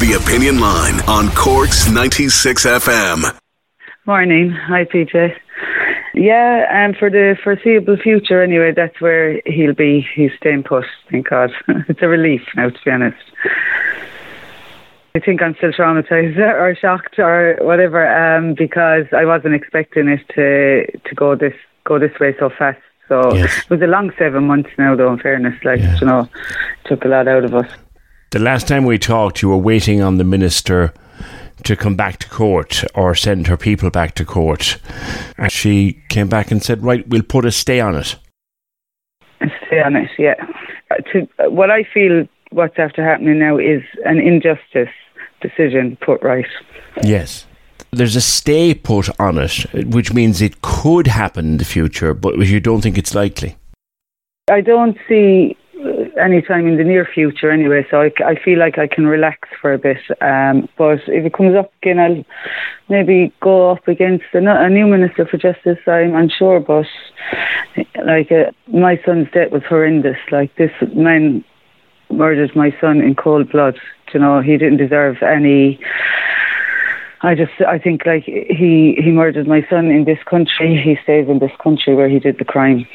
The Opinion Line on Corks 96 FM. Morning. Hi, PJ. Yeah, and for the foreseeable future, anyway, that's where he'll be. He's staying put, thank God. it's a relief now, to be honest. I think I'm still traumatized or shocked or whatever um, because I wasn't expecting it to to go this go this way so fast. So Yes. it was a long seven months now, though. In fairness, like Yeah. you know, took a lot out of us. The last time we talked, you were waiting on the minister to come back to court or send her people back to court. And she came back and said, Right, we'll put a stay on it. Stay on it, yeah. Uh, To, uh, what I feel what's after happening now is an injustice decision put right. Yes. There's a stay put on it, which means it could happen in the future, but you don't think it's likely. I don't see uh, any time in the near future anyway, so I, I feel like I can relax for a bit. Um, but if it comes up again, I'll maybe go up against a, a new Minister for Justice, I'm unsure, but like uh, my son's death was horrendous. Like this man murdered my son in cold blood. You know, he didn't deserve any. I just, I think, like he he murdered my son in this country. He stays in this country where he did the crime.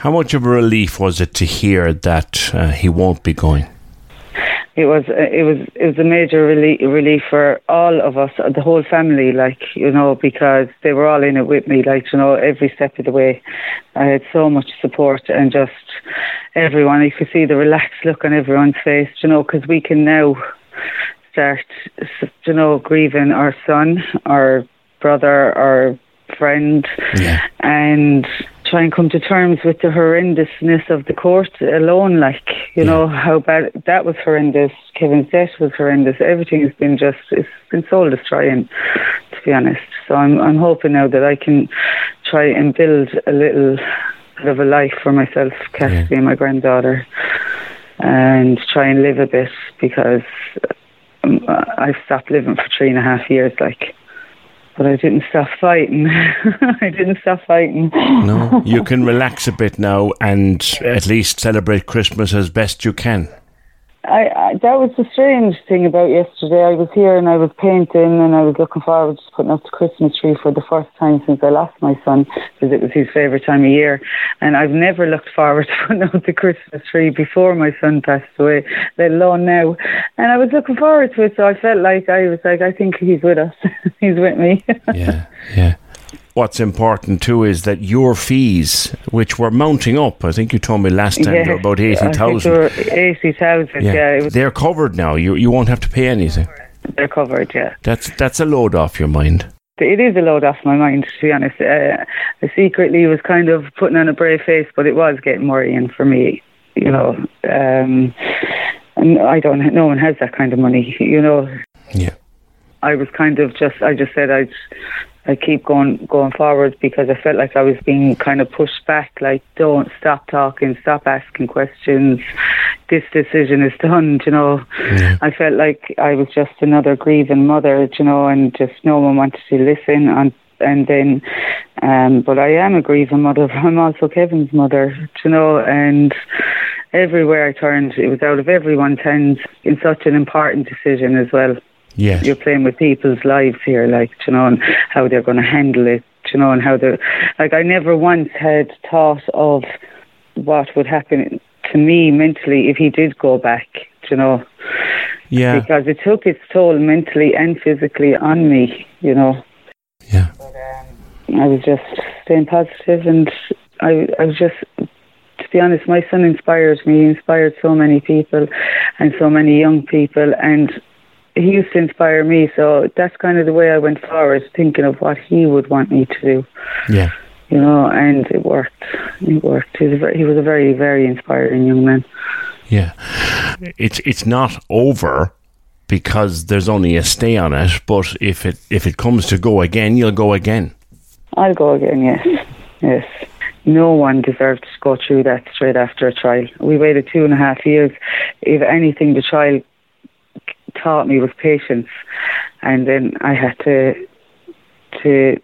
How much of a relief was it to hear that uh, he won't be going? It was uh, it was it was a major relief, relief for all of us, the whole family. Like you know, because they were all in it with me. Like you know, every step of the way, I had so much support and just everyone. You could see the relaxed look on everyone's face. You know, because we can now start, you know, grieving our son, our brother, our friend, Yeah. and try and come to terms with the horrendousness of the court alone. Like, you know, how bad that was horrendous. Kevin's death was horrendous. Everything has been just, it's been soul destroying, to be honest. So I'm, I'm hoping now that I can try and build a little bit of a life for myself, Cassidy and my granddaughter, and try and live a bit because um, I've stopped living for three and a half years, like. But I didn't stop fighting. I didn't stop fighting. No, you can relax a bit now and at least celebrate Christmas as best you can. I, I that was the strange thing about yesterday. I was here and I was painting and I was looking forward to putting up the Christmas tree for the first time since I lost my son because it was his favourite time of year. And I've never looked forward to putting up the Christmas tree before my son passed away, let alone now. And I was looking forward to it, so I felt like I was like, I think he's with us. he's with me. Yeah, yeah. What's important too is that your fees, which were mounting up, I think you told me last time, they're about eighty thousand. they were eighty thousand. Yeah, was, they're covered now. You you won't have to pay anything. they're covered. Yeah. That's that's a load off your mind. It is a load off my mind, to be honest. Uh, I secretly was kind of putting on a brave face, but it was getting worrying for me, you know. Um, and I don't, no one has that kind of money, you know. Yeah. I was kind of just, I just said I'd, I keep going going forward because I felt like I was being kind of pushed back. Like, don't stop talking, stop asking questions. This decision is done. You know, I felt like I was just another grieving mother. You know, and just no one wanted to listen. And and then, um, but I am a grieving mother. I'm also Kevin's mother. You know, and everywhere I turned, it was out of everyone's hands in such an important decision as well Yes. you're playing with people's lives here, like you know, and how they're going to handle it, you know, and how they're like. I never once had thought of what would happen to me mentally if he did go back, you know. Yeah. Because it took its toll mentally and physically on me, you know. Yeah. I was just staying positive and I, I was just to be honest, my son inspired me. He inspired so many people and so many young people and he used to inspire me. So that's kind of the way I went forward, thinking of what he would want me to do. Yeah. You know, and it worked. It worked. He was a very, he was a very, very inspiring young man. Yeah. It's it's not over because there's only a stay on it, but if it if it comes to go again, you'll go again. I'll go again, yes. Yes. No one deserved to go through that straight after a trial. We waited two and a half years. If anything, the trial taught me was patience. And then I had to to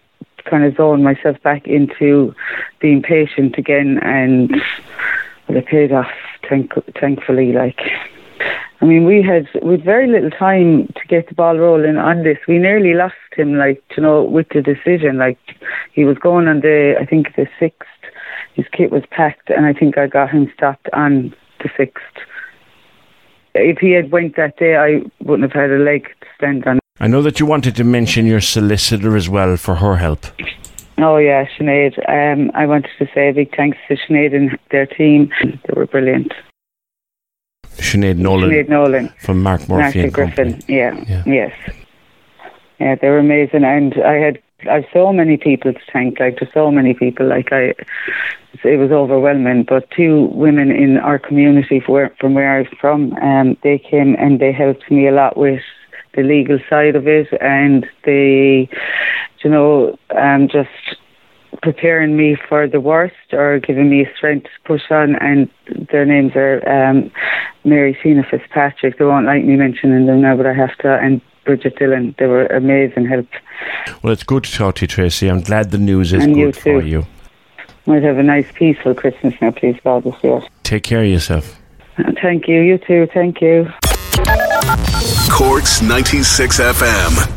kind of zone myself back into being patient again and well, it paid off thank, thankfully like I mean we had with very little time to get the ball rolling on this we nearly lost him like you know with the decision like he was going on the I think the sixth his kit was packed and I think I got him stopped on the sixth if he had went that day I wouldn't have had a leg to stand on I know that you wanted to mention your solicitor as well for her help. Oh yeah, Sinead. Um, I wanted to say a big thanks to Sinead and their team. They were brilliant. Sinead Nolan Sinead Nolan, from Mark Murphy Marcia and Griffin. Company. Yeah, Yeah. yes, yeah, they were amazing. And I had I've so many people to thank. Like to so many people. Like I, it was overwhelming. But two women in our community from where, I'm from, um, they came and they helped me a lot with the legal side of it, and they, you know, um, just preparing me for the worst or giving me strength to push on. And their names are um, Mary Tina Fitzpatrick. They won't like me mentioning them now, but I have to. And Bridget Dillon. They were amazing help. Well, it's good to talk to you, Tracy. I'm glad the news is And you good for too. you. Might have a nice, peaceful Christmas now, please God, this year. Take care of yourself. And Thank you. You too. Thank you. Corks 96 FM.